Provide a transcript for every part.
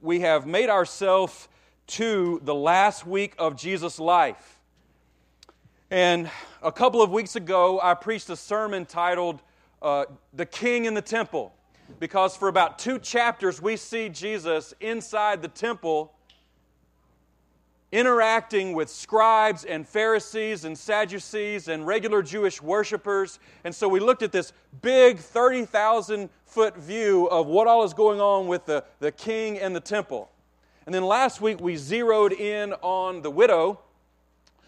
we have made ourselves to the last week of Jesus' life. And a couple of weeks ago, I preached a sermon titled uh, The King in the Temple, because for about two chapters, we see Jesus inside the temple interacting with scribes and Pharisees and Sadducees and regular Jewish worshipers. And so we looked at this big 30,000 foot view of what all is going on with the, the king and the temple. And then last week we zeroed in on the widow,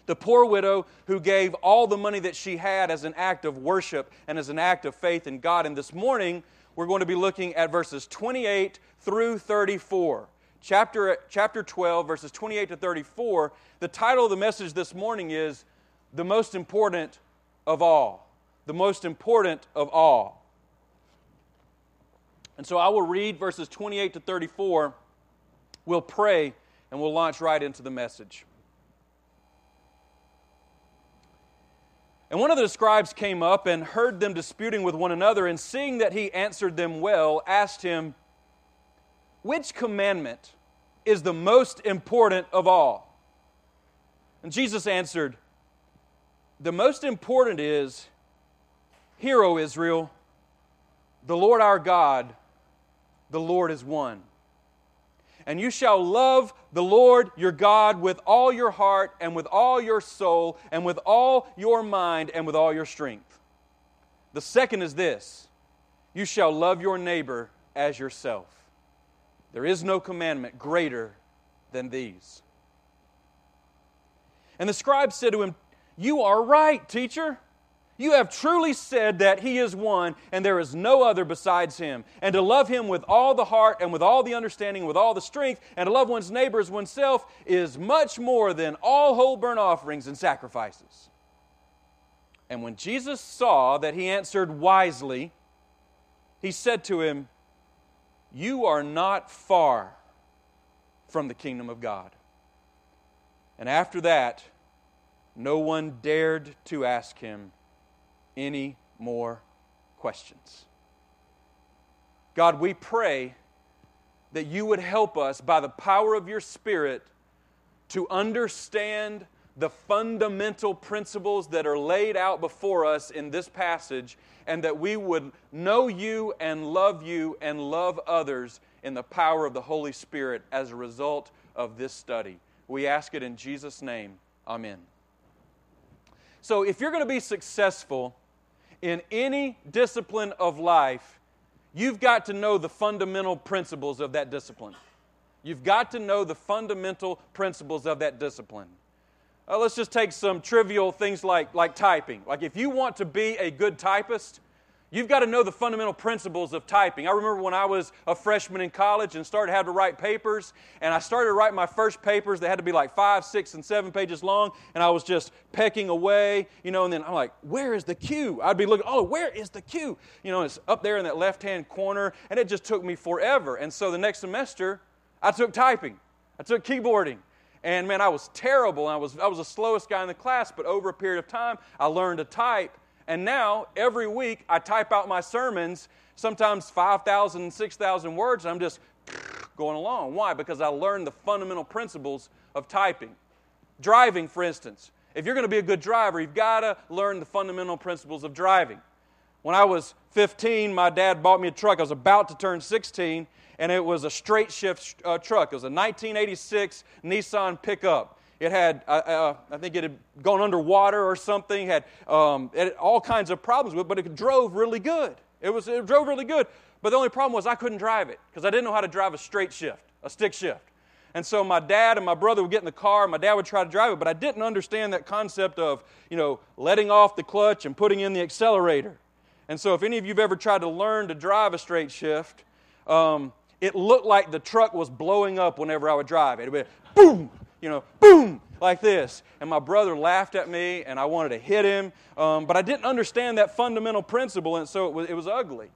the poor widow who gave all the money that she had as an act of worship and as an act of faith in God. And this morning we're going to be looking at verses 28 through 34 chapter, chapter 12, verses 28 to 34, the title of the message this morning is The Most Important of All. The Most Important of All. And so I will read verses 28 to 34. We'll pray and we'll launch right into the message. And one of the scribes came up and heard them disputing with one another, and seeing that he answered them well, asked him, which commandment is the most important of all? And Jesus answered, The most important is, Hear, O Israel, the Lord our God, the Lord is one. And you shall love the Lord your God with all your heart, and with all your soul, and with all your mind, and with all your strength. The second is this you shall love your neighbor as yourself. There is no commandment greater than these. And the scribe said to him, You are right, teacher. You have truly said that He is one, and there is no other besides Him. And to love Him with all the heart, and with all the understanding, and with all the strength, and to love one's neighbor as oneself is much more than all whole burnt offerings and sacrifices. And when Jesus saw that he answered wisely, he said to him, you are not far from the kingdom of God. And after that, no one dared to ask him any more questions. God, we pray that you would help us by the power of your Spirit to understand the fundamental principles that are laid out before us in this passage, and that we would know you and love you and love others in the power of the Holy Spirit as a result of this study. We ask it in Jesus' name. Amen. So, if you're going to be successful in any discipline of life, you've got to know the fundamental principles of that discipline. You've got to know the fundamental principles of that discipline. Uh, let's just take some trivial things like, like typing. Like, if you want to be a good typist, you've got to know the fundamental principles of typing. I remember when I was a freshman in college and started having to write papers, and I started to write my first papers. They had to be like five, six, and seven pages long, and I was just pecking away, you know, and then I'm like, where is the Q? I'd be looking, oh, where is the Q? You know, it's up there in that left hand corner, and it just took me forever. And so the next semester, I took typing, I took keyboarding. And man, I was terrible. I was, I was the slowest guy in the class, but over a period of time, I learned to type. And now, every week, I type out my sermons, sometimes 5,000, 6,000 words, and I'm just going along. Why? Because I learned the fundamental principles of typing. Driving, for instance. If you're going to be a good driver, you've got to learn the fundamental principles of driving. When I was 15, my dad bought me a truck. I was about to turn 16, and it was a straight shift uh, truck. It was a 1986 Nissan pickup. It had, uh, uh, I think it had gone underwater or something, had, um, had all kinds of problems with it, but it drove really good. It, was, it drove really good. But the only problem was I couldn't drive it because I didn't know how to drive a straight shift, a stick shift. And so my dad and my brother would get in the car, my dad would try to drive it, but I didn't understand that concept of, you know, letting off the clutch and putting in the accelerator. And so if any of you have ever tried to learn to drive a straight shift, um, it looked like the truck was blowing up whenever I would drive it. Would be boom, you know, boom, like this. And my brother laughed at me, and I wanted to hit him, um, but I didn't understand that fundamental principle, and so it was, it was ugly.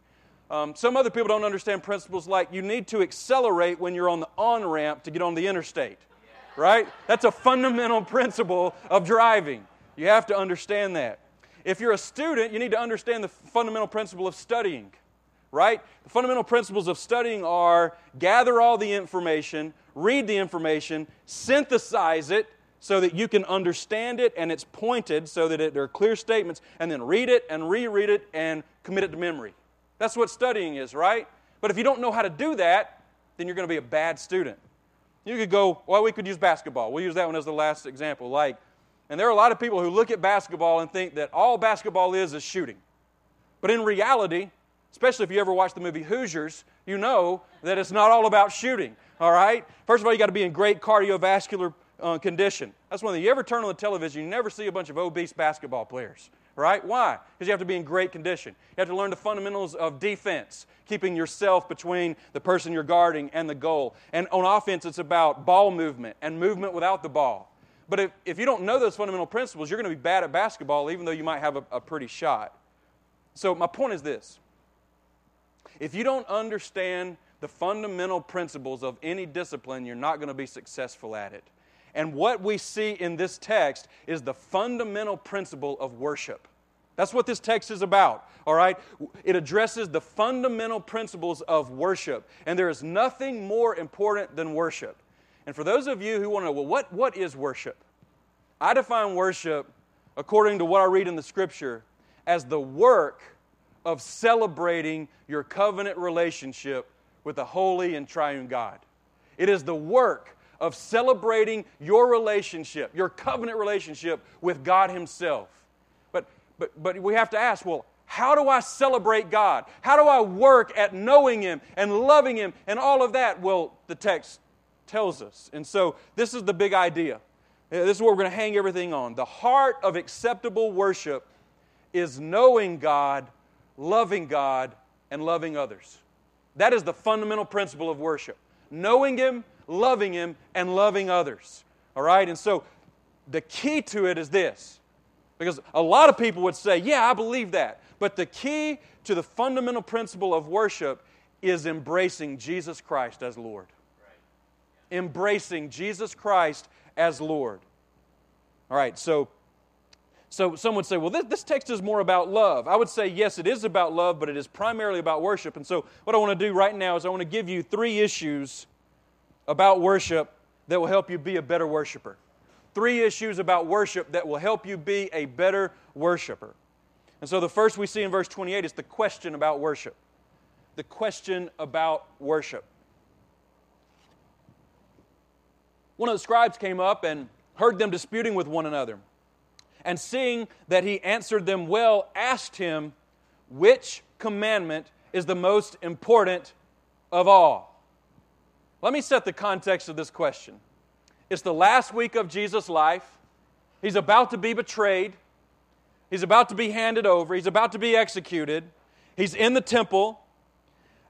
Um, some other people don't understand principles like you need to accelerate when you're on the on ramp to get on the interstate, right? That's a fundamental principle of driving. You have to understand that. If you're a student, you need to understand the fundamental principle of studying right? The fundamental principles of studying are gather all the information, read the information, synthesize it so that you can understand it and it's pointed so that it, there are clear statements, and then read it and reread it and commit it to memory. That's what studying is, right? But if you don't know how to do that, then you're going to be a bad student. You could go, well, we could use basketball. We'll use that one as the last example. Like, and there are a lot of people who look at basketball and think that all basketball is is shooting. But in reality, especially if you ever watch the movie Hoosiers, you know that it's not all about shooting. All right? First of all, you got to be in great cardiovascular uh, condition. That's one thing. You ever turn on the television, you never see a bunch of obese basketball players right? Why? Because you have to be in great condition. You have to learn the fundamentals of defense, keeping yourself between the person you're guarding and the goal. And on offense, it's about ball movement and movement without the ball. But if, if you don't know those fundamental principles, you're going to be bad at basketball, even though you might have a, a pretty shot. So, my point is this if you don't understand the fundamental principles of any discipline, you're not going to be successful at it. And what we see in this text is the fundamental principle of worship. That's what this text is about, all right? It addresses the fundamental principles of worship. And there is nothing more important than worship. And for those of you who want to know, well, what, what is worship? I define worship, according to what I read in the scripture, as the work of celebrating your covenant relationship with the holy and triune God. It is the work of celebrating your relationship, your covenant relationship with God Himself. But, but, but we have to ask well, how do I celebrate God? How do I work at knowing Him and loving Him and all of that? Well, the text tells us. And so this is the big idea. This is what we're going to hang everything on. The heart of acceptable worship is knowing God, loving God, and loving others. That is the fundamental principle of worship. Knowing Him loving Him, and loving others. All right? And so the key to it is this. Because a lot of people would say, yeah, I believe that. But the key to the fundamental principle of worship is embracing Jesus Christ as Lord. Embracing Jesus Christ as Lord. All right, so so some would say, well, this, this, text is more about love. I would say, yes, it is about love, but it is primarily about worship. And so, what I want to do right now is I want to give you three issues about worship that will help you be a better worshiper. Three issues about worship that will help you be a better worshiper. And so the first we see in verse 28 is the question about worship. The question about worship. One of the scribes came up and heard them disputing with one another. And seeing that he answered them well, asked him, Which commandment is the most important of all? Let me set the context of this question. It's the last week of Jesus' life. He's about to be betrayed. He's about to be handed over. He's about to be executed. He's in the temple.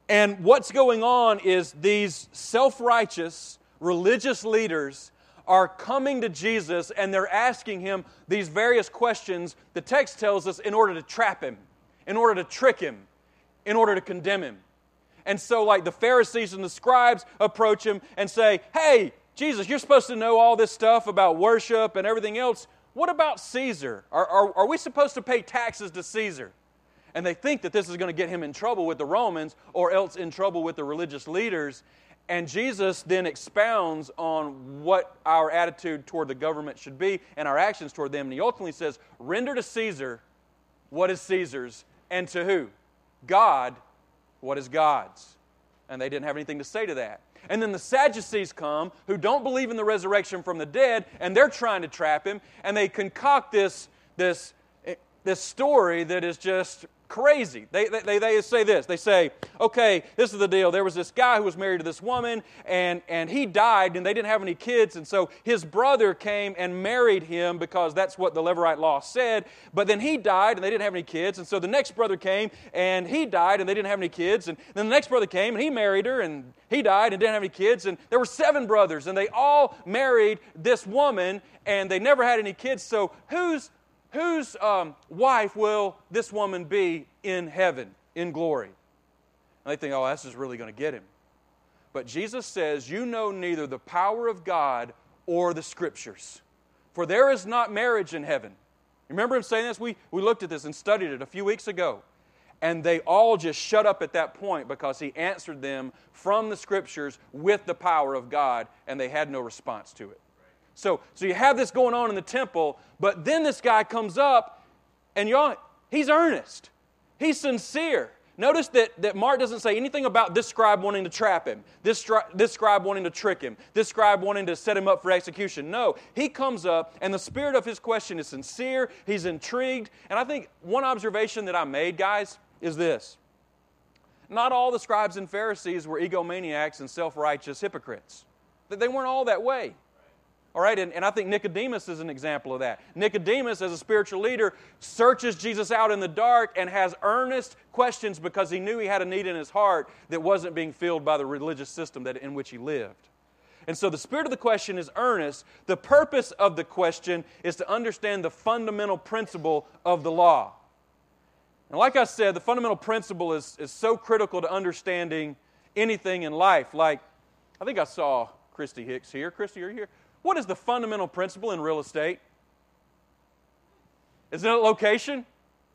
And what's going on is these self righteous religious leaders are coming to Jesus and they're asking him these various questions, the text tells us, in order to trap him, in order to trick him, in order to condemn him. And so, like, the Pharisees and the scribes approach him and say, Hey, Jesus, you're supposed to know all this stuff about worship and everything else. What about Caesar? Are, are, are we supposed to pay taxes to Caesar? And they think that this is going to get him in trouble with the Romans or else in trouble with the religious leaders. And Jesus then expounds on what our attitude toward the government should be and our actions toward them. And he ultimately says, Render to Caesar what is Caesar's, and to who? God what is God's? And they didn't have anything to say to that. And then the Sadducees come who don't believe in the resurrection from the dead, and they're trying to trap him, and they concoct this, this, eh, this story that is just crazy. They, they, they say this. They say, okay, this is the deal. There was this guy who was married to this woman, and, and he died, and they didn't have any kids. And so his brother came and married him because that's what the Levirate law said. But then he died, and they didn't have any kids. And so the next brother came, and he died, and they didn't have any kids. And then the next brother came, and he married her, and he died, and didn't have any kids. And there were seven brothers, and they all married this woman, and they never had any kids. So who's whose um, wife will this woman be in heaven, in glory? And they think, oh, that's just really going to get him. But Jesus says, You know neither the power of God or the scriptures. For there is not marriage in heaven. Remember him saying this? We, we looked at this and studied it a few weeks ago. And they all just shut up at that point because he answered them from the scriptures with the power of God, and they had no response to it. So, so you have this going on in the temple, but then this guy comes up, and y'all, he's earnest. He's sincere. Notice that, that Mark doesn't say anything about this scribe wanting to trap him, this, stri- this scribe wanting to trick him, this scribe wanting to set him up for execution. No, he comes up, and the spirit of his question is sincere. He's intrigued. And I think one observation that I made, guys, is this not all the scribes and Pharisees were egomaniacs and self righteous hypocrites, they weren't all that way. All right, and, and I think Nicodemus is an example of that. Nicodemus, as a spiritual leader, searches Jesus out in the dark and has earnest questions because he knew he had a need in his heart that wasn't being filled by the religious system that, in which he lived. And so the spirit of the question is earnest. The purpose of the question is to understand the fundamental principle of the law. And like I said, the fundamental principle is, is so critical to understanding anything in life. Like, I think I saw Christy Hicks here. Christy, are you here? What is the fundamental principle in real estate? Isn't it location?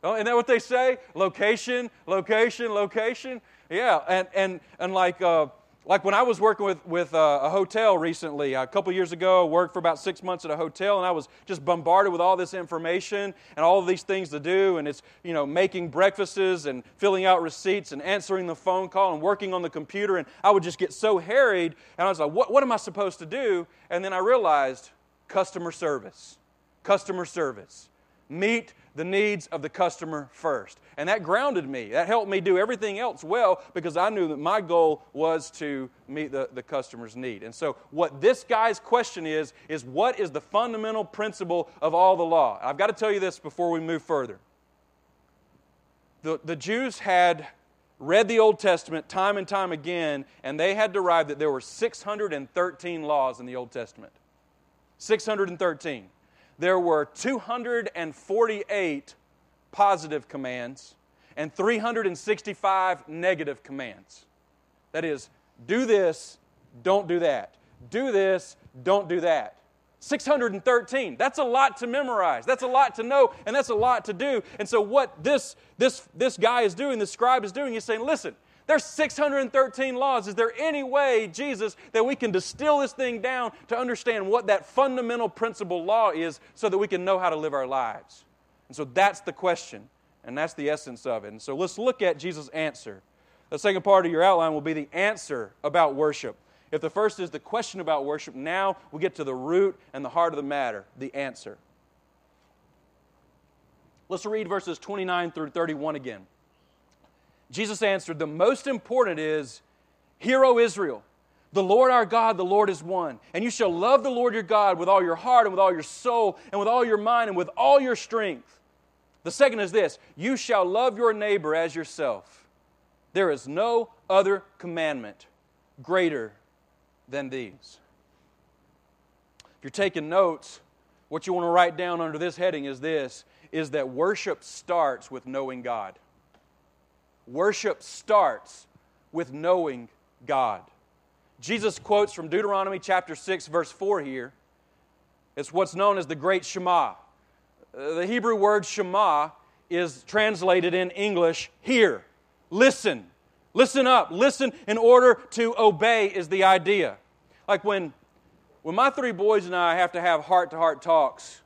Oh, isn't that what they say? Location, location, location. Yeah, and and and like uh, like when I was working with, with uh, a hotel recently, a couple years ago, I worked for about six months at a hotel, and I was just bombarded with all this information and all of these things to do. And it's, you know, making breakfasts and filling out receipts and answering the phone call and working on the computer. And I would just get so harried, and I was like, what, what am I supposed to do? And then I realized customer service. Customer service. Meet the needs of the customer first. And that grounded me. That helped me do everything else well because I knew that my goal was to meet the, the customer's need. And so, what this guy's question is, is what is the fundamental principle of all the law? I've got to tell you this before we move further. The, the Jews had read the Old Testament time and time again, and they had derived that there were 613 laws in the Old Testament. 613 there were 248 positive commands and 365 negative commands. That is, do this, don't do that. Do this, don't do that. 613. That's a lot to memorize. That's a lot to know, and that's a lot to do. And so, what this, this, this guy is doing, this scribe is doing, he's saying, listen, there's 613 laws. Is there any way, Jesus, that we can distill this thing down to understand what that fundamental principle law is so that we can know how to live our lives? And so that's the question, and that's the essence of it. And so let's look at Jesus' answer. The second part of your outline will be the answer about worship. If the first is the question about worship, now we get to the root and the heart of the matter, the answer. Let's read verses 29 through 31 again. Jesus answered, The most important is, Hear, O Israel, the Lord our God, the Lord is one. And you shall love the Lord your God with all your heart and with all your soul and with all your mind and with all your strength. The second is this you shall love your neighbor as yourself. There is no other commandment greater than these. If you're taking notes, what you want to write down under this heading is this is that worship starts with knowing God. Worship starts with knowing God. Jesus quotes from Deuteronomy chapter 6, verse 4 here. It's what's known as the Great Shema. Uh, the Hebrew word Shema is translated in English hear, listen, listen up, listen in order to obey is the idea. Like when, when my three boys and I have to have heart to heart talks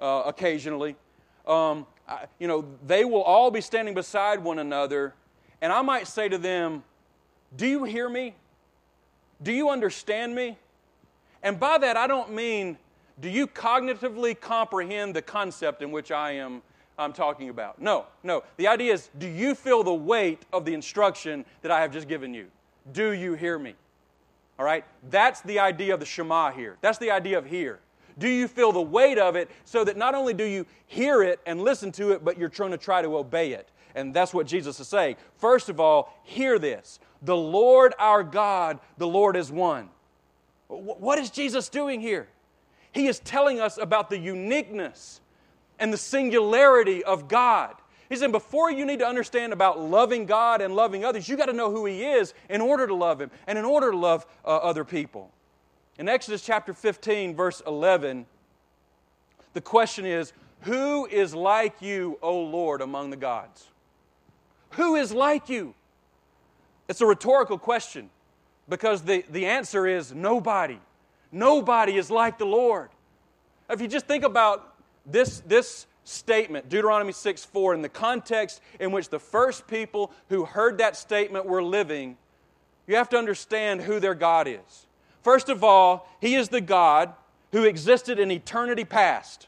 uh, occasionally, um, I, you know, they will all be standing beside one another and I might say to them, Do you hear me? Do you understand me? And by that, I don't mean, do you cognitively comprehend the concept in which I am I'm talking about? No, no. The idea is, do you feel the weight of the instruction that I have just given you? Do you hear me? All right? That's the idea of the Shema here. That's the idea of hear. Do you feel the weight of it so that not only do you hear it and listen to it, but you're trying to try to obey it? And that's what Jesus is saying. First of all, hear this the Lord our God, the Lord is one. What is Jesus doing here? He is telling us about the uniqueness and the singularity of God. He said, before you need to understand about loving God and loving others, you got to know who He is in order to love Him and in order to love uh, other people. In Exodus chapter 15, verse 11, the question is, Who is like you, O Lord, among the gods? Who is like you? It's a rhetorical question because the, the answer is nobody. Nobody is like the Lord. If you just think about this, this statement, Deuteronomy 6 4, in the context in which the first people who heard that statement were living, you have to understand who their God is. First of all, He is the God who existed in eternity past.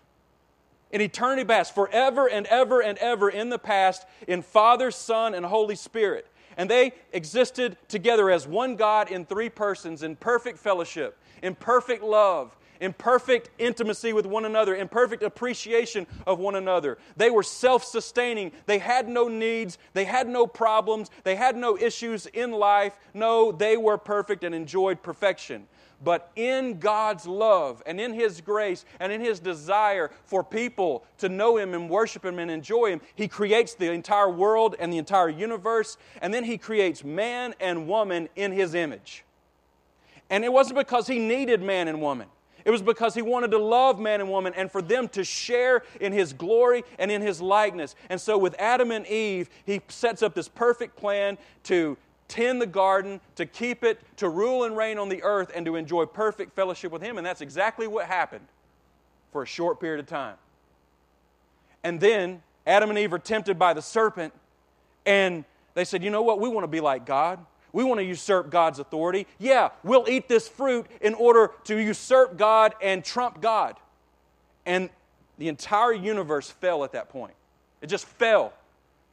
In eternity past, forever and ever and ever in the past, in Father, Son, and Holy Spirit. And they existed together as one God in three persons in perfect fellowship, in perfect love, in perfect intimacy with one another, in perfect appreciation of one another. They were self sustaining. They had no needs. They had no problems. They had no issues in life. No, they were perfect and enjoyed perfection. But in God's love and in His grace and in His desire for people to know Him and worship Him and enjoy Him, He creates the entire world and the entire universe, and then He creates man and woman in His image. And it wasn't because He needed man and woman. It was because he wanted to love man and woman and for them to share in his glory and in his likeness. And so, with Adam and Eve, he sets up this perfect plan to tend the garden, to keep it, to rule and reign on the earth, and to enjoy perfect fellowship with him. And that's exactly what happened for a short period of time. And then Adam and Eve are tempted by the serpent, and they said, You know what? We want to be like God. We want to usurp God's authority. Yeah, we'll eat this fruit in order to usurp God and trump God. And the entire universe fell at that point. It just fell.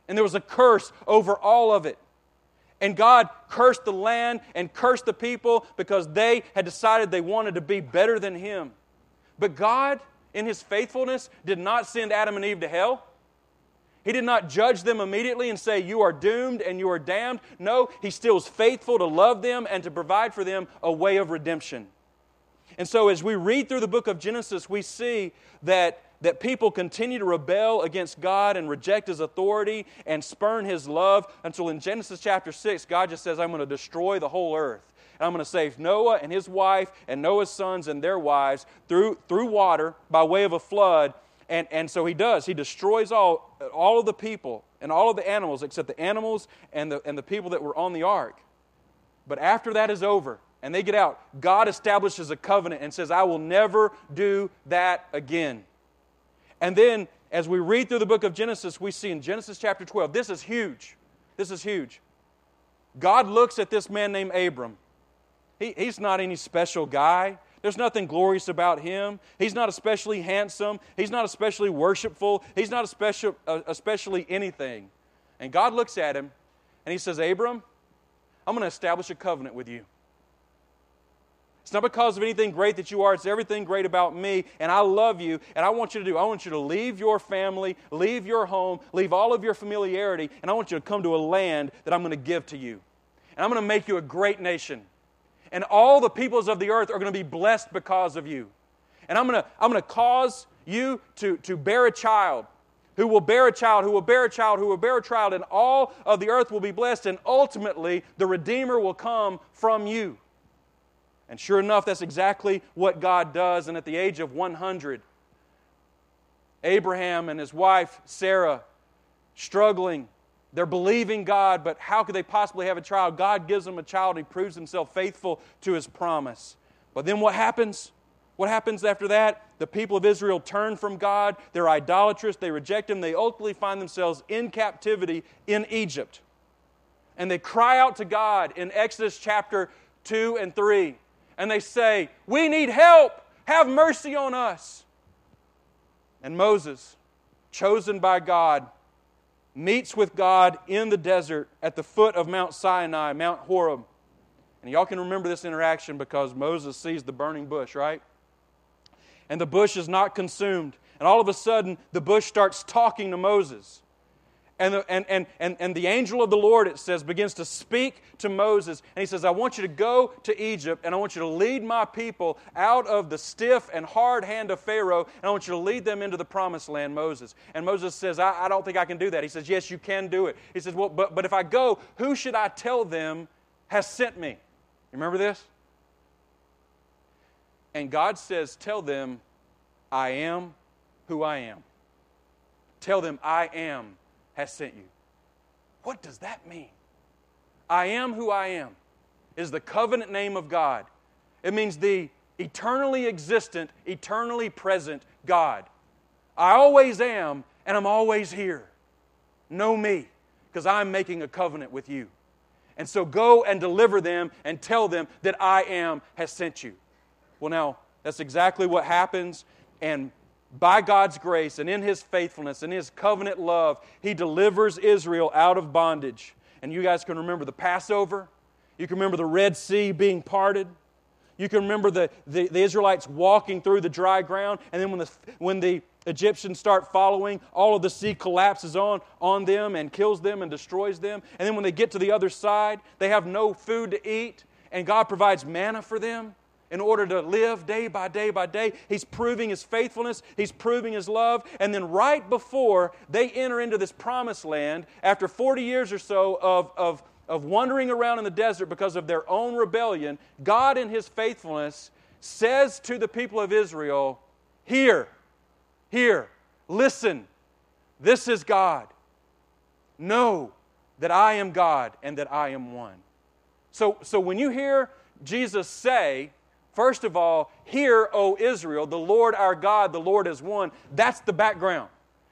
And there was a curse over all of it. And God cursed the land and cursed the people because they had decided they wanted to be better than Him. But God, in His faithfulness, did not send Adam and Eve to hell. He did not judge them immediately and say, You are doomed and you are damned. No, He still is faithful to love them and to provide for them a way of redemption. And so, as we read through the book of Genesis, we see that, that people continue to rebel against God and reject His authority and spurn His love until in Genesis chapter 6, God just says, I'm going to destroy the whole earth. And I'm going to save Noah and his wife and Noah's sons and their wives through, through water by way of a flood and, and so he does. He destroys all, all of the people and all of the animals except the animals and the, and the people that were on the ark. But after that is over and they get out, God establishes a covenant and says, I will never do that again. And then as we read through the book of Genesis, we see in Genesis chapter 12, this is huge. This is huge. God looks at this man named Abram. He, he's not any special guy. There's nothing glorious about him. He's not especially handsome. He's not especially worshipful. He's not especially, uh, especially anything. And God looks at him and he says, Abram, I'm going to establish a covenant with you. It's not because of anything great that you are, it's everything great about me, and I love you, and I want you to do, I want you to leave your family, leave your home, leave all of your familiarity, and I want you to come to a land that I'm going to give to you. And I'm going to make you a great nation and all the peoples of the earth are going to be blessed because of you. And I'm going to, I'm going to cause you to, to bear a child who will bear a child, who will bear a child, who will bear a child, and all of the earth will be blessed, and ultimately the Redeemer will come from you. And sure enough, that's exactly what God does. And at the age of 100, Abraham and his wife Sarah, struggling they're believing God, but how could they possibly have a child? God gives them a child. He proves himself faithful to his promise. But then what happens? What happens after that? The people of Israel turn from God. They're idolatrous. They reject Him. They ultimately find themselves in captivity in Egypt. And they cry out to God in Exodus chapter 2 and 3. And they say, We need help. Have mercy on us. And Moses, chosen by God, meets with God in the desert at the foot of Mount Sinai, Mount Horeb. And y'all can remember this interaction because Moses sees the burning bush, right? And the bush is not consumed. And all of a sudden, the bush starts talking to Moses. And the, and, and, and, and the angel of the Lord, it says, begins to speak to Moses. And he says, I want you to go to Egypt and I want you to lead my people out of the stiff and hard hand of Pharaoh. And I want you to lead them into the promised land, Moses. And Moses says, I, I don't think I can do that. He says, Yes, you can do it. He says, Well, but, but if I go, who should I tell them has sent me? You remember this? And God says, Tell them, I am who I am. Tell them, I am has sent you. What does that mean? I am who I am is the covenant name of God. It means the eternally existent, eternally present God. I always am, and I'm always here. Know me, because I'm making a covenant with you. And so go and deliver them and tell them that I am has sent you. Well, now, that's exactly what happens. And by God's grace and in His faithfulness and His covenant love, He delivers Israel out of bondage. And you guys can remember the Passover. You can remember the Red Sea being parted. You can remember the, the, the, Israelites walking through the dry ground, and then when the, when the Egyptians start following, all of the sea collapses on, on them and kills them and destroys them. And then when they get to the other side, they have no food to eat, and God provides manna for them in order to live day by day by day. He's proving His faithfulness, He's proving His love. And then, right before they enter into this promised land, after 40 years or so of, of, of wandering around in the desert because of their own rebellion, God, in His faithfulness, says to the people of Israel, Hear, hear, listen, this is God. Know that I am God and that I am one. So, so when you hear Jesus say, First of all, hear, O Israel, the Lord our God, the Lord is one. That's the background.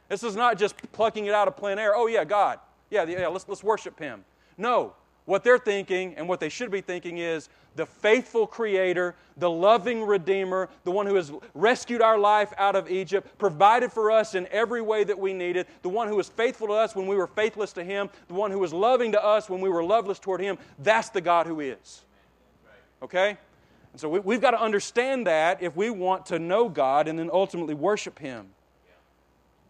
This is not just plucking it out of plain air. Oh, yeah, God. Yeah, yeah let's, let's worship Him. No. What they're thinking and what they should be thinking is the faithful Creator, the loving Redeemer, the one who has rescued our life out of Egypt, provided for us in every way that we needed, the one who was faithful to us when we were faithless to Him, the one who was loving to us when we were loveless toward Him. That's the God who is. Okay? And so we, have got to understand that if we want to know God and then ultimately worship Him.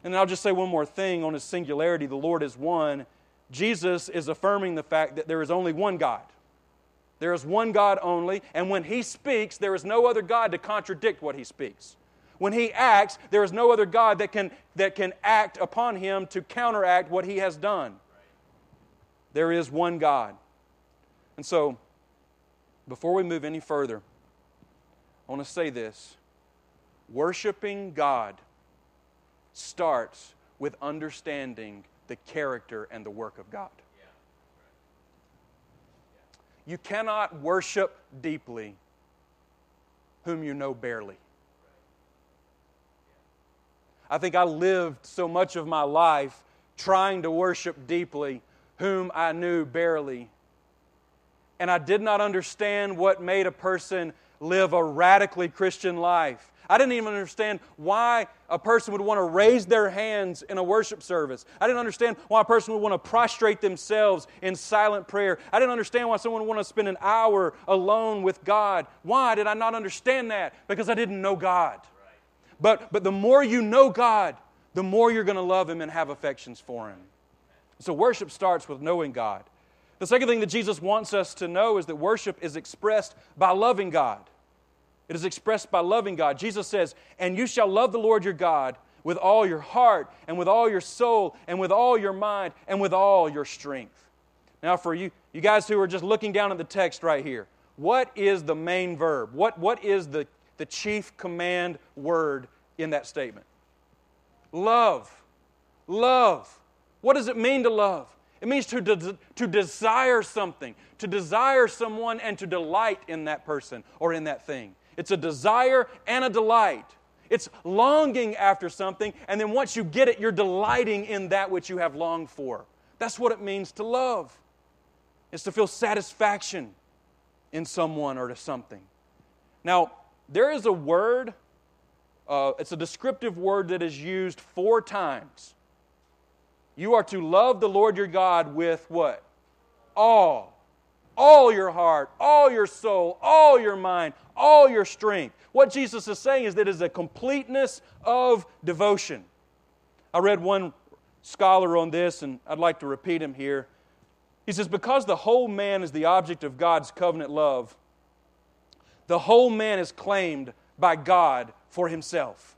And then I'll just say one more thing on His singularity the Lord is one. Jesus is affirming the fact that there is only one God. There is one God only, and when He speaks, there is no other God to contradict what He speaks. When He acts, there is no other God that can, that can act upon Him to counteract what He has done. There is one God. And so, before we move any further, I want to say this worshiping God starts with understanding the character and the work of God. You cannot worship deeply whom you know barely. I think I lived so much of my life trying to worship deeply whom I knew barely. And I did not understand what made a person live a radically Christian life. I didn't even understand why a person would want to raise their hands in a worship service. I didn't understand why a person would want to prostrate themselves in silent prayer. I didn't understand why someone would want to spend an hour alone with God. Why did I not understand that? Because I didn't know God. But, but the more you know God, the more you're going to love Him and have affections for Him. So worship starts with knowing God. The second thing that Jesus wants us to know is that worship is expressed by loving God. It is expressed by loving God. Jesus says, And you shall love the Lord your God with all your heart, and with all your soul, and with all your mind, and with all your strength. Now, for you, you guys who are just looking down at the text right here, what is the main verb? What, what is the, the chief command word in that statement? Love. Love. What does it mean to love? It means to, de- to desire something, to desire someone and to delight in that person or in that thing. It's a desire and a delight. It's longing after something, and then once you get it, you're delighting in that which you have longed for. That's what it means to love. It's to feel satisfaction in someone or to something. Now, there is a word, uh, it's a descriptive word that is used four times you are to love the Lord your God with what? All. All your heart, all your soul, all your mind, all your strength. What Jesus is saying is that it is a completeness of devotion. I read one scholar on this, and I'd like to repeat him here. He says, Because the whole man is the object of God's covenant love, the whole man is claimed by God for himself.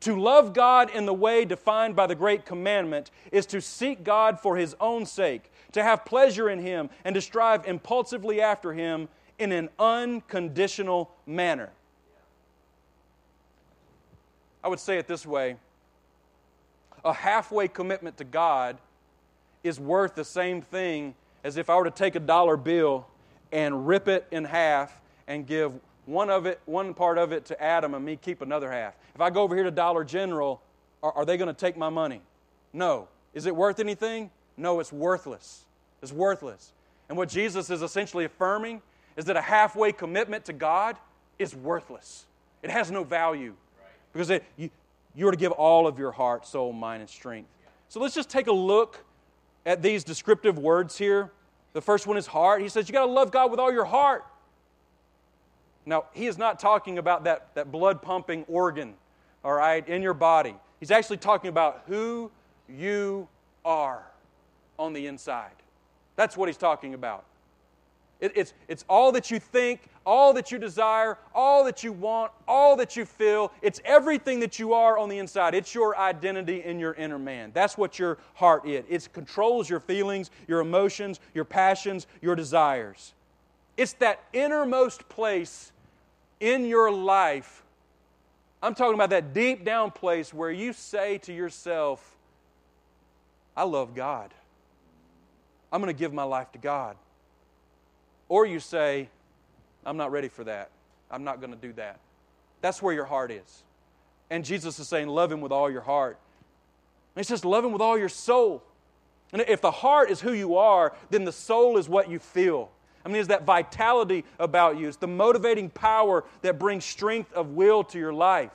To love God in the way defined by the great commandment is to seek God for His own sake, to have pleasure in Him, and to strive impulsively after Him in an unconditional manner. I would say it this way a halfway commitment to God is worth the same thing as if I were to take a dollar bill and rip it in half and give one of it, one part of it to Adam and me keep another half. If I go over here to Dollar General, are, are they going to take my money? No. Is it worth anything? No, it's worthless. It's worthless. And what Jesus is essentially affirming is that a halfway commitment to God is worthless. It has no value because it, you, you are to give all of your heart, soul, mind, and strength. So let's just take a look at these descriptive words here. The first one is heart. He says you got to love God with all your heart. Now, he is not talking about that, that blood pumping organ, all right, in your body. He's actually talking about who you are on the inside. That's what he's talking about. It, it's, it's all that you think, all that you desire, all that you want, all that you feel. It's everything that you are on the inside. It's your identity in your inner man. That's what your heart is. It controls your feelings, your emotions, your passions, your desires. It's that innermost place in your life. I'm talking about that deep down place where you say to yourself, I love God. I'm going to give my life to God. Or you say, I'm not ready for that. I'm not going to do that. That's where your heart is. And Jesus is saying, Love Him with all your heart. And He says, Love Him with all your soul. And if the heart is who you are, then the soul is what you feel. I mean, it's that vitality about you. It's the motivating power that brings strength of will to your life.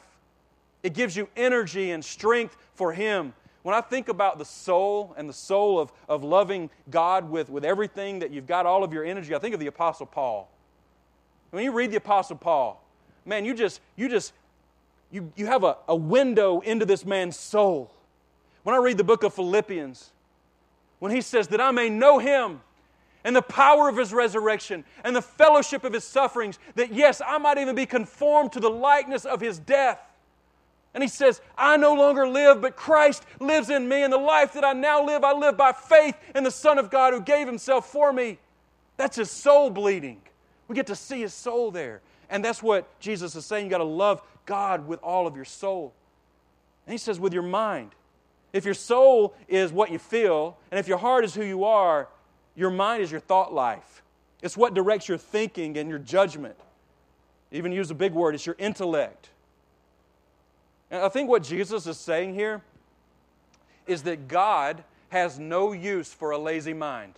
It gives you energy and strength for Him. When I think about the soul and the soul of, of loving God with, with everything that you've got, all of your energy, I think of the Apostle Paul. When you read the Apostle Paul, man, you just, you just, you, you have a, a window into this man's soul. When I read the book of Philippians, when he says that I may know him and the power of his resurrection and the fellowship of his sufferings, that yes, I might even be conformed to the likeness of his death and he says, I no longer live, but Christ lives in me. And the life that I now live, I live by faith in the Son of God who gave himself for me. That's his soul bleeding. We get to see his soul there. And that's what Jesus is saying. You got to love God with all of your soul. And he says, with your mind. If your soul is what you feel, and if your heart is who you are, your mind is your thought life. It's what directs your thinking and your judgment. Even use a big word, it's your intellect. And I think what Jesus is saying here is that God has no use for a lazy mind.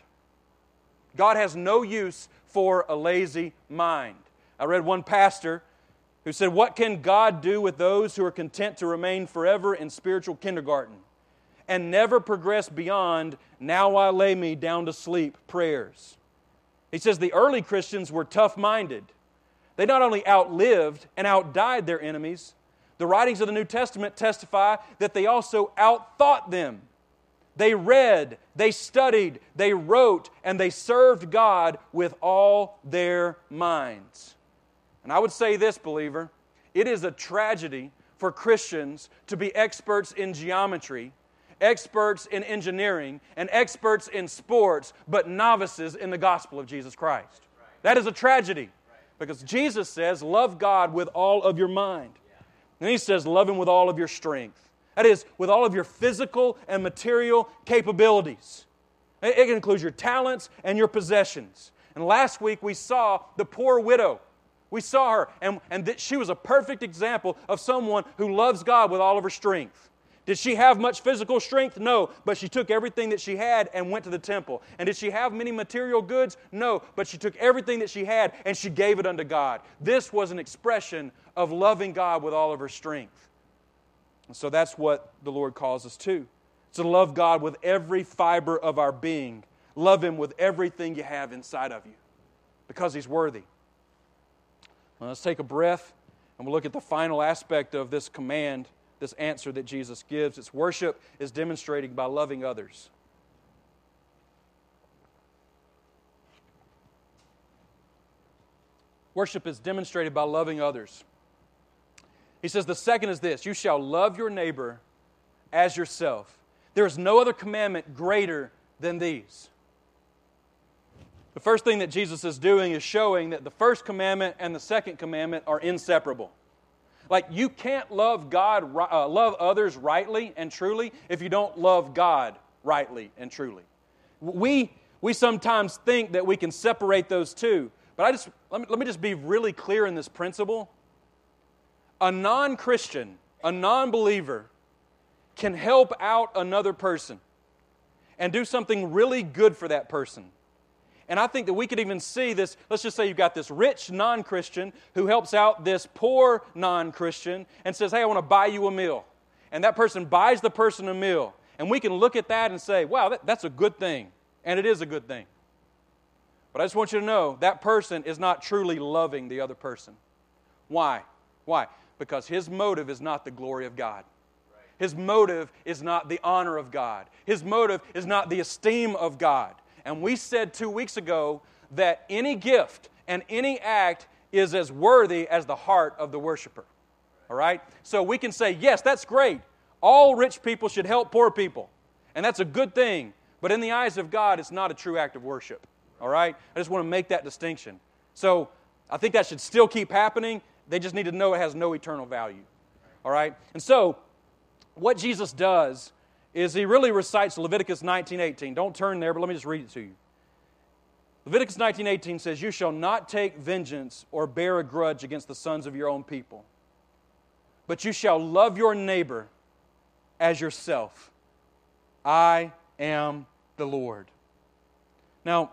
God has no use for a lazy mind. I read one pastor who said, What can God do with those who are content to remain forever in spiritual kindergarten and never progress beyond, now I lay me down to sleep prayers? He says the early Christians were tough minded. They not only outlived and outdied their enemies, the writings of the New Testament testify that they also outthought them. They read, they studied, they wrote, and they served God with all their minds. And I would say this, believer it is a tragedy for Christians to be experts in geometry, experts in engineering, and experts in sports, but novices in the gospel of Jesus Christ. That is a tragedy because Jesus says, Love God with all of your mind. And he says, Love him with all of your strength. That is, with all of your physical and material capabilities. It includes your talents and your possessions. And last week we saw the poor widow. We saw her, and, and that she was a perfect example of someone who loves God with all of her strength. Did she have much physical strength? No, but she took everything that she had and went to the temple. And did she have many material goods? No, but she took everything that she had and she gave it unto God. This was an expression of loving God with all of her strength. And so that's what the Lord calls us to. To love God with every fiber of our being. Love Him with everything you have inside of you because He's worthy. Well, let's take a breath and we'll look at the final aspect of this command this answer that Jesus gives. Its worship is demonstrated by loving others. Worship is demonstrated by loving others. He says, The second is this you shall love your neighbor as yourself. There is no other commandment greater than these. The first thing that Jesus is doing is showing that the first commandment and the second commandment are inseparable. Like you can't love God, uh, love others rightly and truly if you don't love God rightly and truly. We, we sometimes think that we can separate those two. But I just, let me, let me just be really clear in this principle. A non Christian, a non believer, can help out another person and do something really good for that person. And I think that we could even see this. Let's just say you've got this rich non Christian who helps out this poor non Christian and says, Hey, I want to buy you a meal. And that person buys the person a meal. And we can look at that and say, Wow, that, that's a good thing. And it is a good thing. But I just want you to know that person is not truly loving the other person. Why? Why? Because his motive is not the glory of God. His motive is not the honor of God. His motive is not the esteem of God. And we said two weeks ago that any gift and any act is as worthy as the heart of the worshiper. All right? So we can say, yes, that's great. All rich people should help poor people. And that's a good thing. But in the eyes of God, it's not a true act of worship. All right? I just want to make that distinction. So I think that should still keep happening. They just need to know it has no eternal value. All right? And so what Jesus does is he really recites Leviticus 19:18. Don't turn there, but let me just read it to you. Leviticus 19:18 says, "You shall not take vengeance or bear a grudge against the sons of your own people, but you shall love your neighbor as yourself. I am the Lord." Now,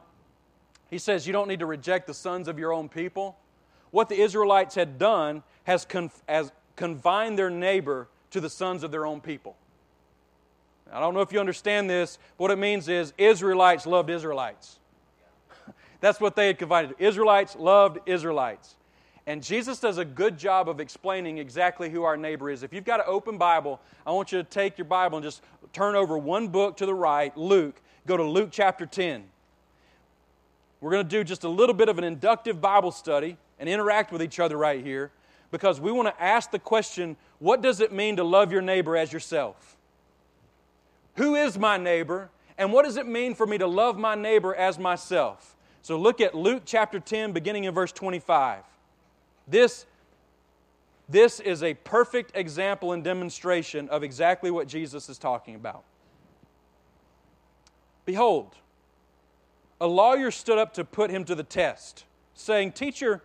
he says you don't need to reject the sons of your own people. What the Israelites had done has, conf- has confined their neighbor to the sons of their own people. I don't know if you understand this, but what it means is Israelites loved Israelites. That's what they had confined. Israelites loved Israelites. And Jesus does a good job of explaining exactly who our neighbor is. If you've got an open Bible, I want you to take your Bible and just turn over one book to the right, Luke. Go to Luke chapter 10. We're going to do just a little bit of an inductive Bible study and interact with each other right here because we want to ask the question what does it mean to love your neighbor as yourself? Who is my neighbor? And what does it mean for me to love my neighbor as myself? So look at Luke chapter 10, beginning in verse 25. This, this is a perfect example and demonstration of exactly what Jesus is talking about. Behold, a lawyer stood up to put him to the test, saying, Teacher,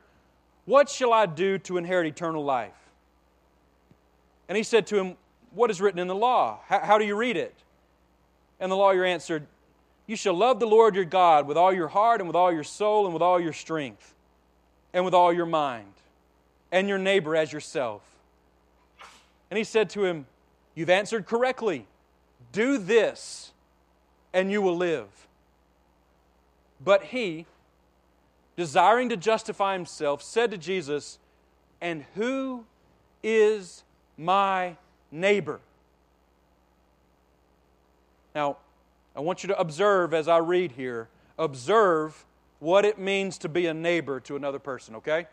what shall I do to inherit eternal life? And he said to him, What is written in the law? How, how do you read it? And the lawyer answered, You shall love the Lord your God with all your heart and with all your soul and with all your strength and with all your mind, and your neighbor as yourself. And he said to him, You've answered correctly. Do this, and you will live. But he, desiring to justify himself, said to Jesus, And who is my neighbor? Now, I want you to observe as I read here, observe what it means to be a neighbor to another person, okay?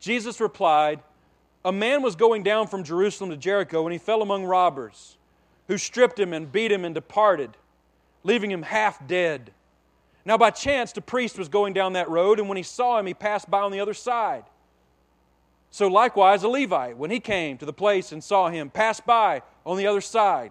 Jesus replied, A man was going down from Jerusalem to Jericho and he fell among robbers, who stripped him and beat him and departed, leaving him half dead. Now, by chance, the priest was going down that road, and when he saw him, he passed by on the other side. So, likewise, a Levite, when he came to the place and saw him, passed by on the other side.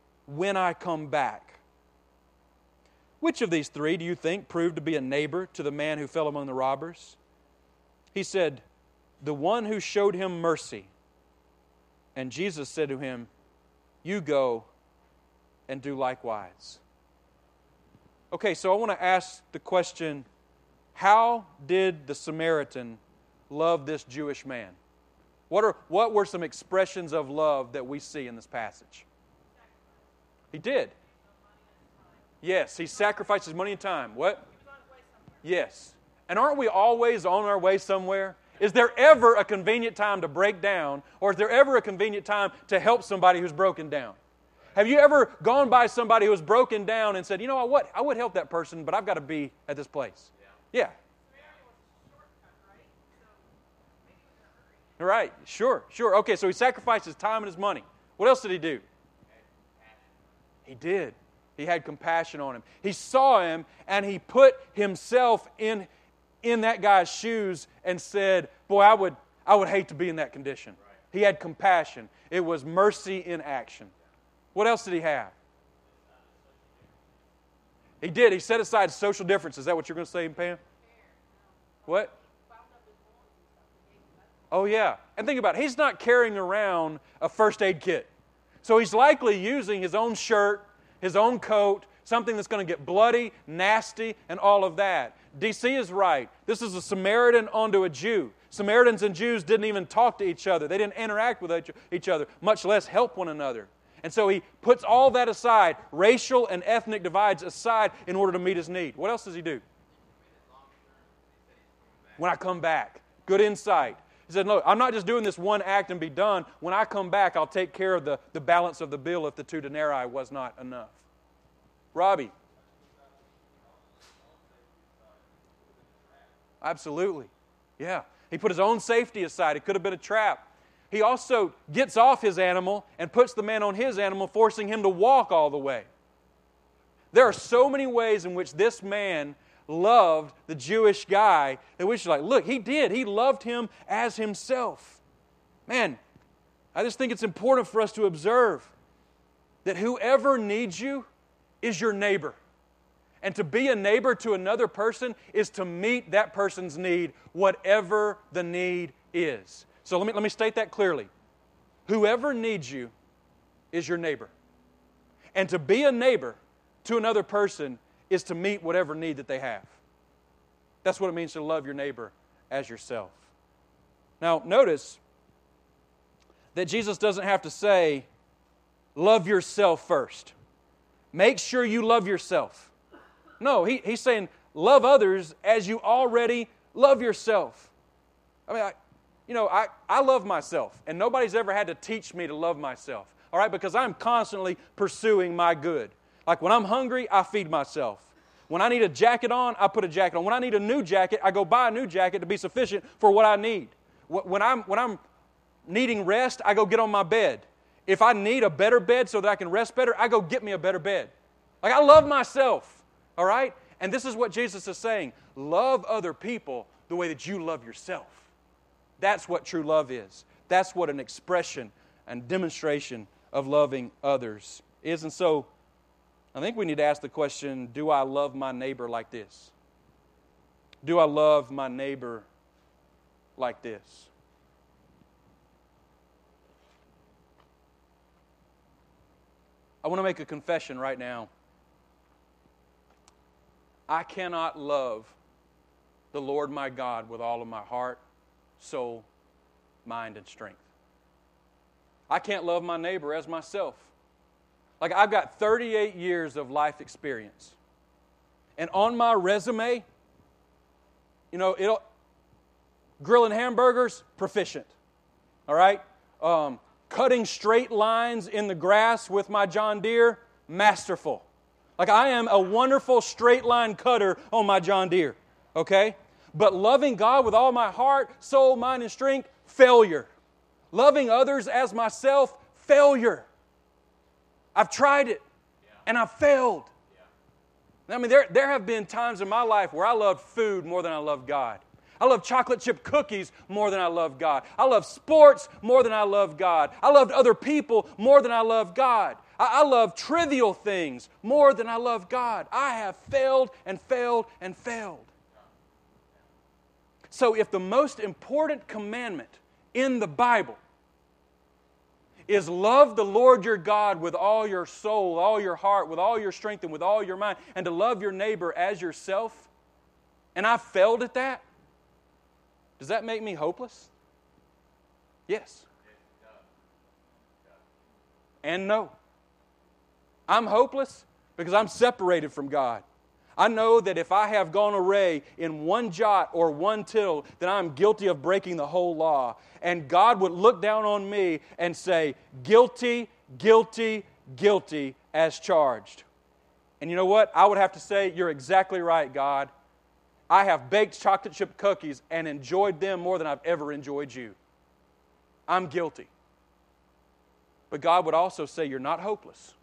when I come back. Which of these three do you think proved to be a neighbor to the man who fell among the robbers? He said, The one who showed him mercy. And Jesus said to him, You go and do likewise. Okay, so I want to ask the question how did the Samaritan love this Jewish man? What, are, what were some expressions of love that we see in this passage? He did. Yes, he sacrificed his money and time. What? Yes. And aren't we always on our way somewhere? Is there ever a convenient time to break down, or is there ever a convenient time to help somebody who's broken down? Have you ever gone by somebody who was broken down and said, you know what, I would help that person, but I've got to be at this place? Yeah. yeah. Right, sure, sure. Okay, so he sacrificed his time and his money. What else did he do? He did. He had compassion on him. He saw him and he put himself in, in that guy's shoes and said, Boy, I would, I would hate to be in that condition. He had compassion. It was mercy in action. What else did he have? He did. He set aside social differences. Is that what you're going to say, Pam? What? Oh, yeah. And think about it. He's not carrying around a first aid kit. So he's likely using his own shirt, his own coat, something that's going to get bloody, nasty, and all of that. DC is right. This is a Samaritan onto a Jew. Samaritans and Jews didn't even talk to each other, they didn't interact with each other, much less help one another. And so he puts all that aside, racial and ethnic divides aside, in order to meet his need. What else does he do? When I come back, good insight. He said, Look, I'm not just doing this one act and be done. When I come back, I'll take care of the, the balance of the bill if the two denarii was not enough. Robbie. Absolutely. Yeah. He put his own safety aside. It could have been a trap. He also gets off his animal and puts the man on his animal, forcing him to walk all the way. There are so many ways in which this man loved the Jewish guy that we should like, look, he did. He loved him as himself. Man, I just think it's important for us to observe that whoever needs you is your neighbor. And to be a neighbor to another person is to meet that person's need, whatever the need is. So let me, let me state that clearly. Whoever needs you is your neighbor. And to be a neighbor to another person is to meet whatever need that they have. That's what it means to love your neighbor as yourself. Now, notice that Jesus doesn't have to say, love yourself first. Make sure you love yourself. No, he, he's saying, love others as you already love yourself. I mean, I, you know, I, I love myself, and nobody's ever had to teach me to love myself, all right, because I'm constantly pursuing my good. Like when I'm hungry, I feed myself. When I need a jacket on, I put a jacket on. When I need a new jacket, I go buy a new jacket to be sufficient for what I need. When I'm, when I'm needing rest, I go get on my bed. If I need a better bed so that I can rest better, I go get me a better bed. Like I love myself, all right? And this is what Jesus is saying love other people the way that you love yourself. That's what true love is. That's what an expression and demonstration of loving others is. And so, I think we need to ask the question do I love my neighbor like this? Do I love my neighbor like this? I want to make a confession right now. I cannot love the Lord my God with all of my heart, soul, mind, and strength. I can't love my neighbor as myself. Like, I've got 38 years of life experience. And on my resume, you know, it'll, grilling hamburgers, proficient. All right? Um, cutting straight lines in the grass with my John Deere, masterful. Like, I am a wonderful straight line cutter on my John Deere. Okay? But loving God with all my heart, soul, mind, and strength, failure. Loving others as myself, failure. I've tried it and I've failed. I mean, there, there have been times in my life where I loved food more than I loved God. I love chocolate chip cookies more than I love God. I love sports more than I love God. I loved other people more than I love God. I, I love trivial things more than I love God. I have failed and failed and failed. So, if the most important commandment in the Bible is love the Lord your God with all your soul, all your heart, with all your strength, and with all your mind, and to love your neighbor as yourself, and I failed at that, does that make me hopeless? Yes. And no. I'm hopeless because I'm separated from God. I know that if I have gone array in one jot or one tittle, then I'm guilty of breaking the whole law. And God would look down on me and say, Guilty, guilty, guilty as charged. And you know what? I would have to say, You're exactly right, God. I have baked chocolate chip cookies and enjoyed them more than I've ever enjoyed you. I'm guilty. But God would also say, You're not hopeless.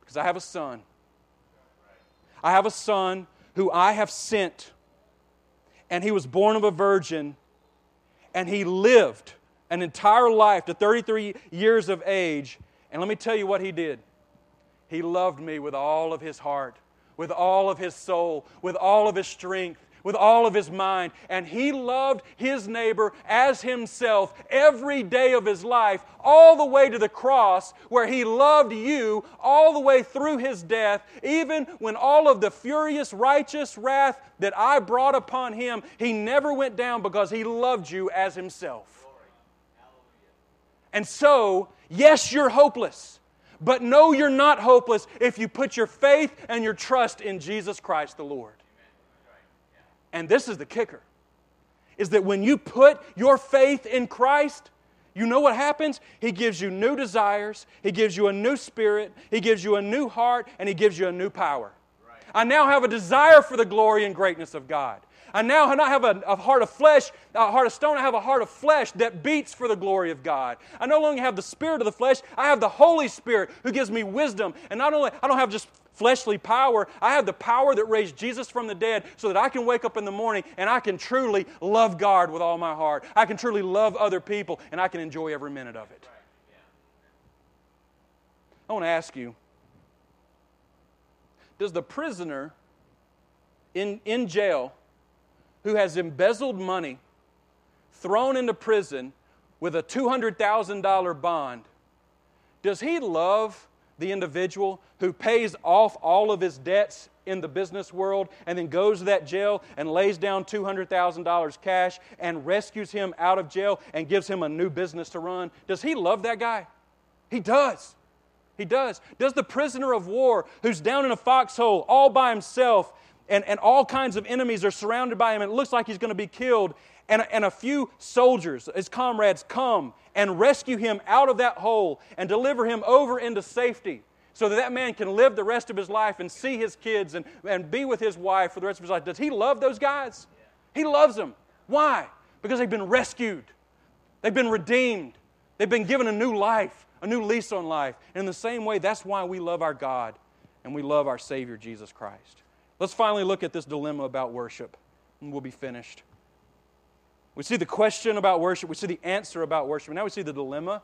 Because I have a son. I have a son who I have sent, and he was born of a virgin, and he lived an entire life to 33 years of age. And let me tell you what he did. He loved me with all of his heart, with all of his soul, with all of his strength, with all of his mind. And he loved his neighbor as himself every day of his life, all the way to the cross, where he loved you all the way through his death, even when all of the furious, righteous wrath that I brought upon him, he never went down because he loved you as himself. And so, yes, you're hopeless. But no, you're not hopeless if you put your faith and your trust in Jesus Christ the Lord. And this is the kicker is that when you put your faith in Christ, you know what happens? He gives you new desires, He gives you a new spirit, He gives you a new heart, and He gives you a new power. Right. I now have a desire for the glory and greatness of God. I now not have a, a, heart of flesh, a heart of stone. I have a heart of flesh that beats for the glory of God. I no longer have the spirit of the flesh. I have the Holy Spirit who gives me wisdom. And not only, I don't have just fleshly power, I have the power that raised Jesus from the dead so that I can wake up in the morning and I can truly love God with all my heart. I can truly love other people and I can enjoy every minute of it. I want to ask you Does the prisoner in, in jail who has embezzled money, thrown into prison with a $200,000 bond, does he love the individual who pays off all of his debts in the business world and then goes to that jail and lays down $200,000 cash and rescues him out of jail and gives him a new business to run? Does he love that guy? He does. He does. Does the prisoner of war who's down in a foxhole all by himself and, and all kinds of enemies are surrounded by him, and it looks like he's going to be killed. And, and a few soldiers, his comrades, come and rescue him out of that hole and deliver him over into safety so that that man can live the rest of his life and see his kids and, and be with his wife for the rest of his life. Does he love those guys? He loves them. Why? Because they've been rescued, they've been redeemed, they've been given a new life, a new lease on life. And in the same way, that's why we love our God and we love our Savior, Jesus Christ. Let's finally look at this dilemma about worship, and we'll be finished. We see the question about worship, we see the answer about worship, and now we see the dilemma.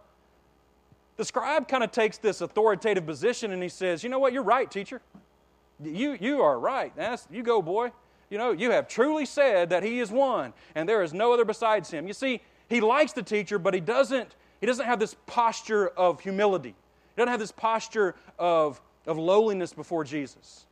The scribe kind of takes this authoritative position and he says, You know what? You're right, teacher. You, you are right. That's, you go, boy. You know, you have truly said that he is one, and there is no other besides him. You see, he likes the teacher, but he doesn't, he doesn't have this posture of humility. He doesn't have this posture of, of lowliness before Jesus.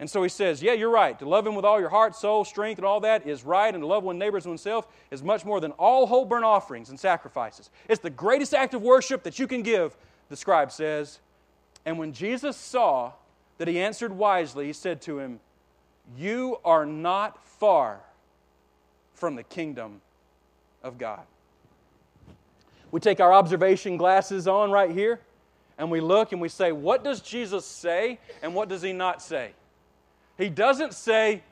And so he says, Yeah, you're right. To love him with all your heart, soul, strength, and all that is right, and to love one neighbor as oneself is much more than all whole burnt offerings and sacrifices. It's the greatest act of worship that you can give, the scribe says. And when Jesus saw that he answered wisely, he said to him, You are not far from the kingdom of God. We take our observation glasses on right here, and we look and we say, What does Jesus say, and what does he not say? He doesn't say,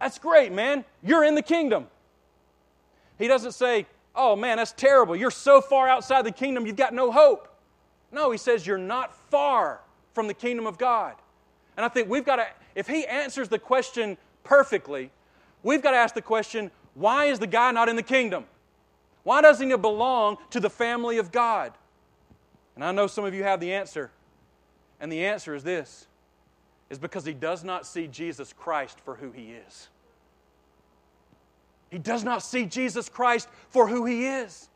That's great, man. You're in the kingdom. He doesn't say, Oh, man, that's terrible. You're so far outside the kingdom, you've got no hope. No, he says, You're not far from the kingdom of God. And I think we've got to, if he answers the question perfectly, we've got to ask the question why is the guy not in the kingdom? Why doesn't he belong to the family of God? And I know some of you have the answer. And the answer is this is because he does not see Jesus Christ for who he is. He does not see Jesus Christ for who he is.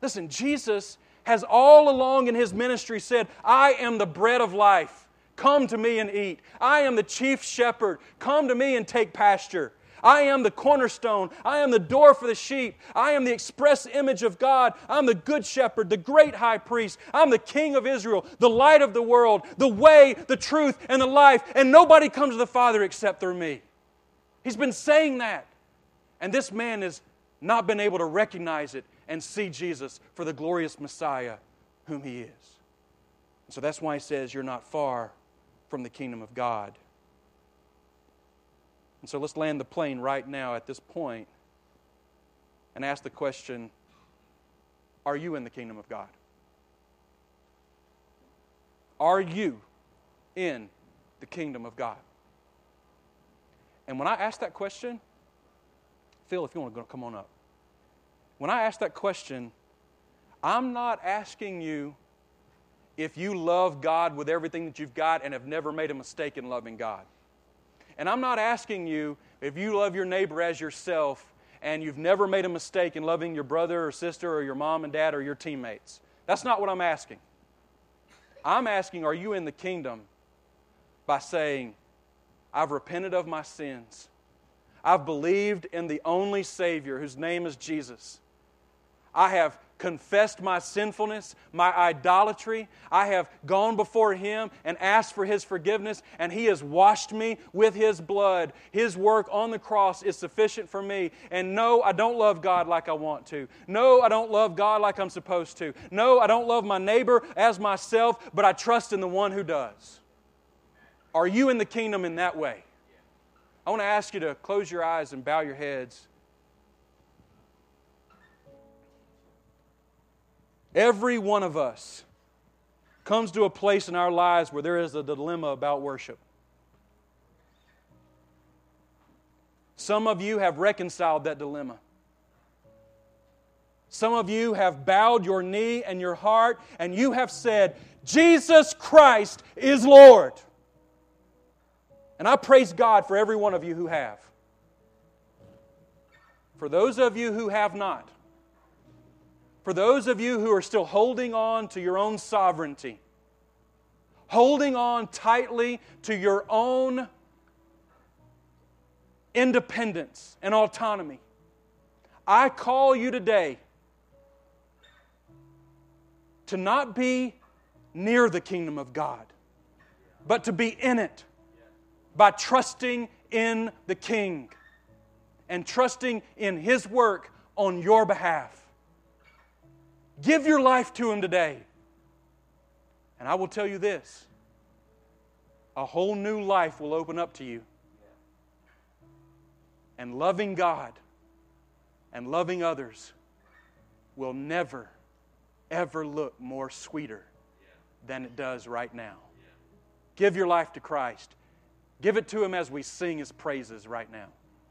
Listen, Jesus has all along in his ministry said, I am the bread of life. Come to me and eat. I am the chief shepherd. Come to me and take pasture. I am the cornerstone. I am the door for the sheep. I am the express image of God. I'm the good shepherd, the great high priest. I'm the king of Israel, the light of the world, the way, the truth, and the life. And nobody comes to the Father except through me. He's been saying that. And this man has not been able to recognize it and see Jesus for the glorious Messiah whom he is. And so that's why he says, You're not far from the kingdom of God. And so let's land the plane right now at this point and ask the question Are you in the kingdom of God? Are you in the kingdom of God? And when I ask that question, Phil, if you want to come on up. When I ask that question, I'm not asking you if you love God with everything that you've got and have never made a mistake in loving God. And I'm not asking you if you love your neighbor as yourself and you've never made a mistake in loving your brother or sister or your mom and dad or your teammates. That's not what I'm asking. I'm asking, are you in the kingdom by saying, I've repented of my sins. I've believed in the only Savior whose name is Jesus. I have confessed my sinfulness, my idolatry. I have gone before Him and asked for His forgiveness, and He has washed me with His blood. His work on the cross is sufficient for me. And no, I don't love God like I want to. No, I don't love God like I'm supposed to. No, I don't love my neighbor as myself, but I trust in the one who does. Are you in the kingdom in that way? I want to ask you to close your eyes and bow your heads. Every one of us comes to a place in our lives where there is a dilemma about worship. Some of you have reconciled that dilemma. Some of you have bowed your knee and your heart, and you have said, Jesus Christ is Lord. And I praise God for every one of you who have. For those of you who have not, for those of you who are still holding on to your own sovereignty, holding on tightly to your own independence and autonomy, I call you today to not be near the kingdom of God, but to be in it by trusting in the King and trusting in His work on your behalf. Give your life to Him today. And I will tell you this a whole new life will open up to you. And loving God and loving others will never, ever look more sweeter than it does right now. Give your life to Christ. Give it to Him as we sing His praises right now.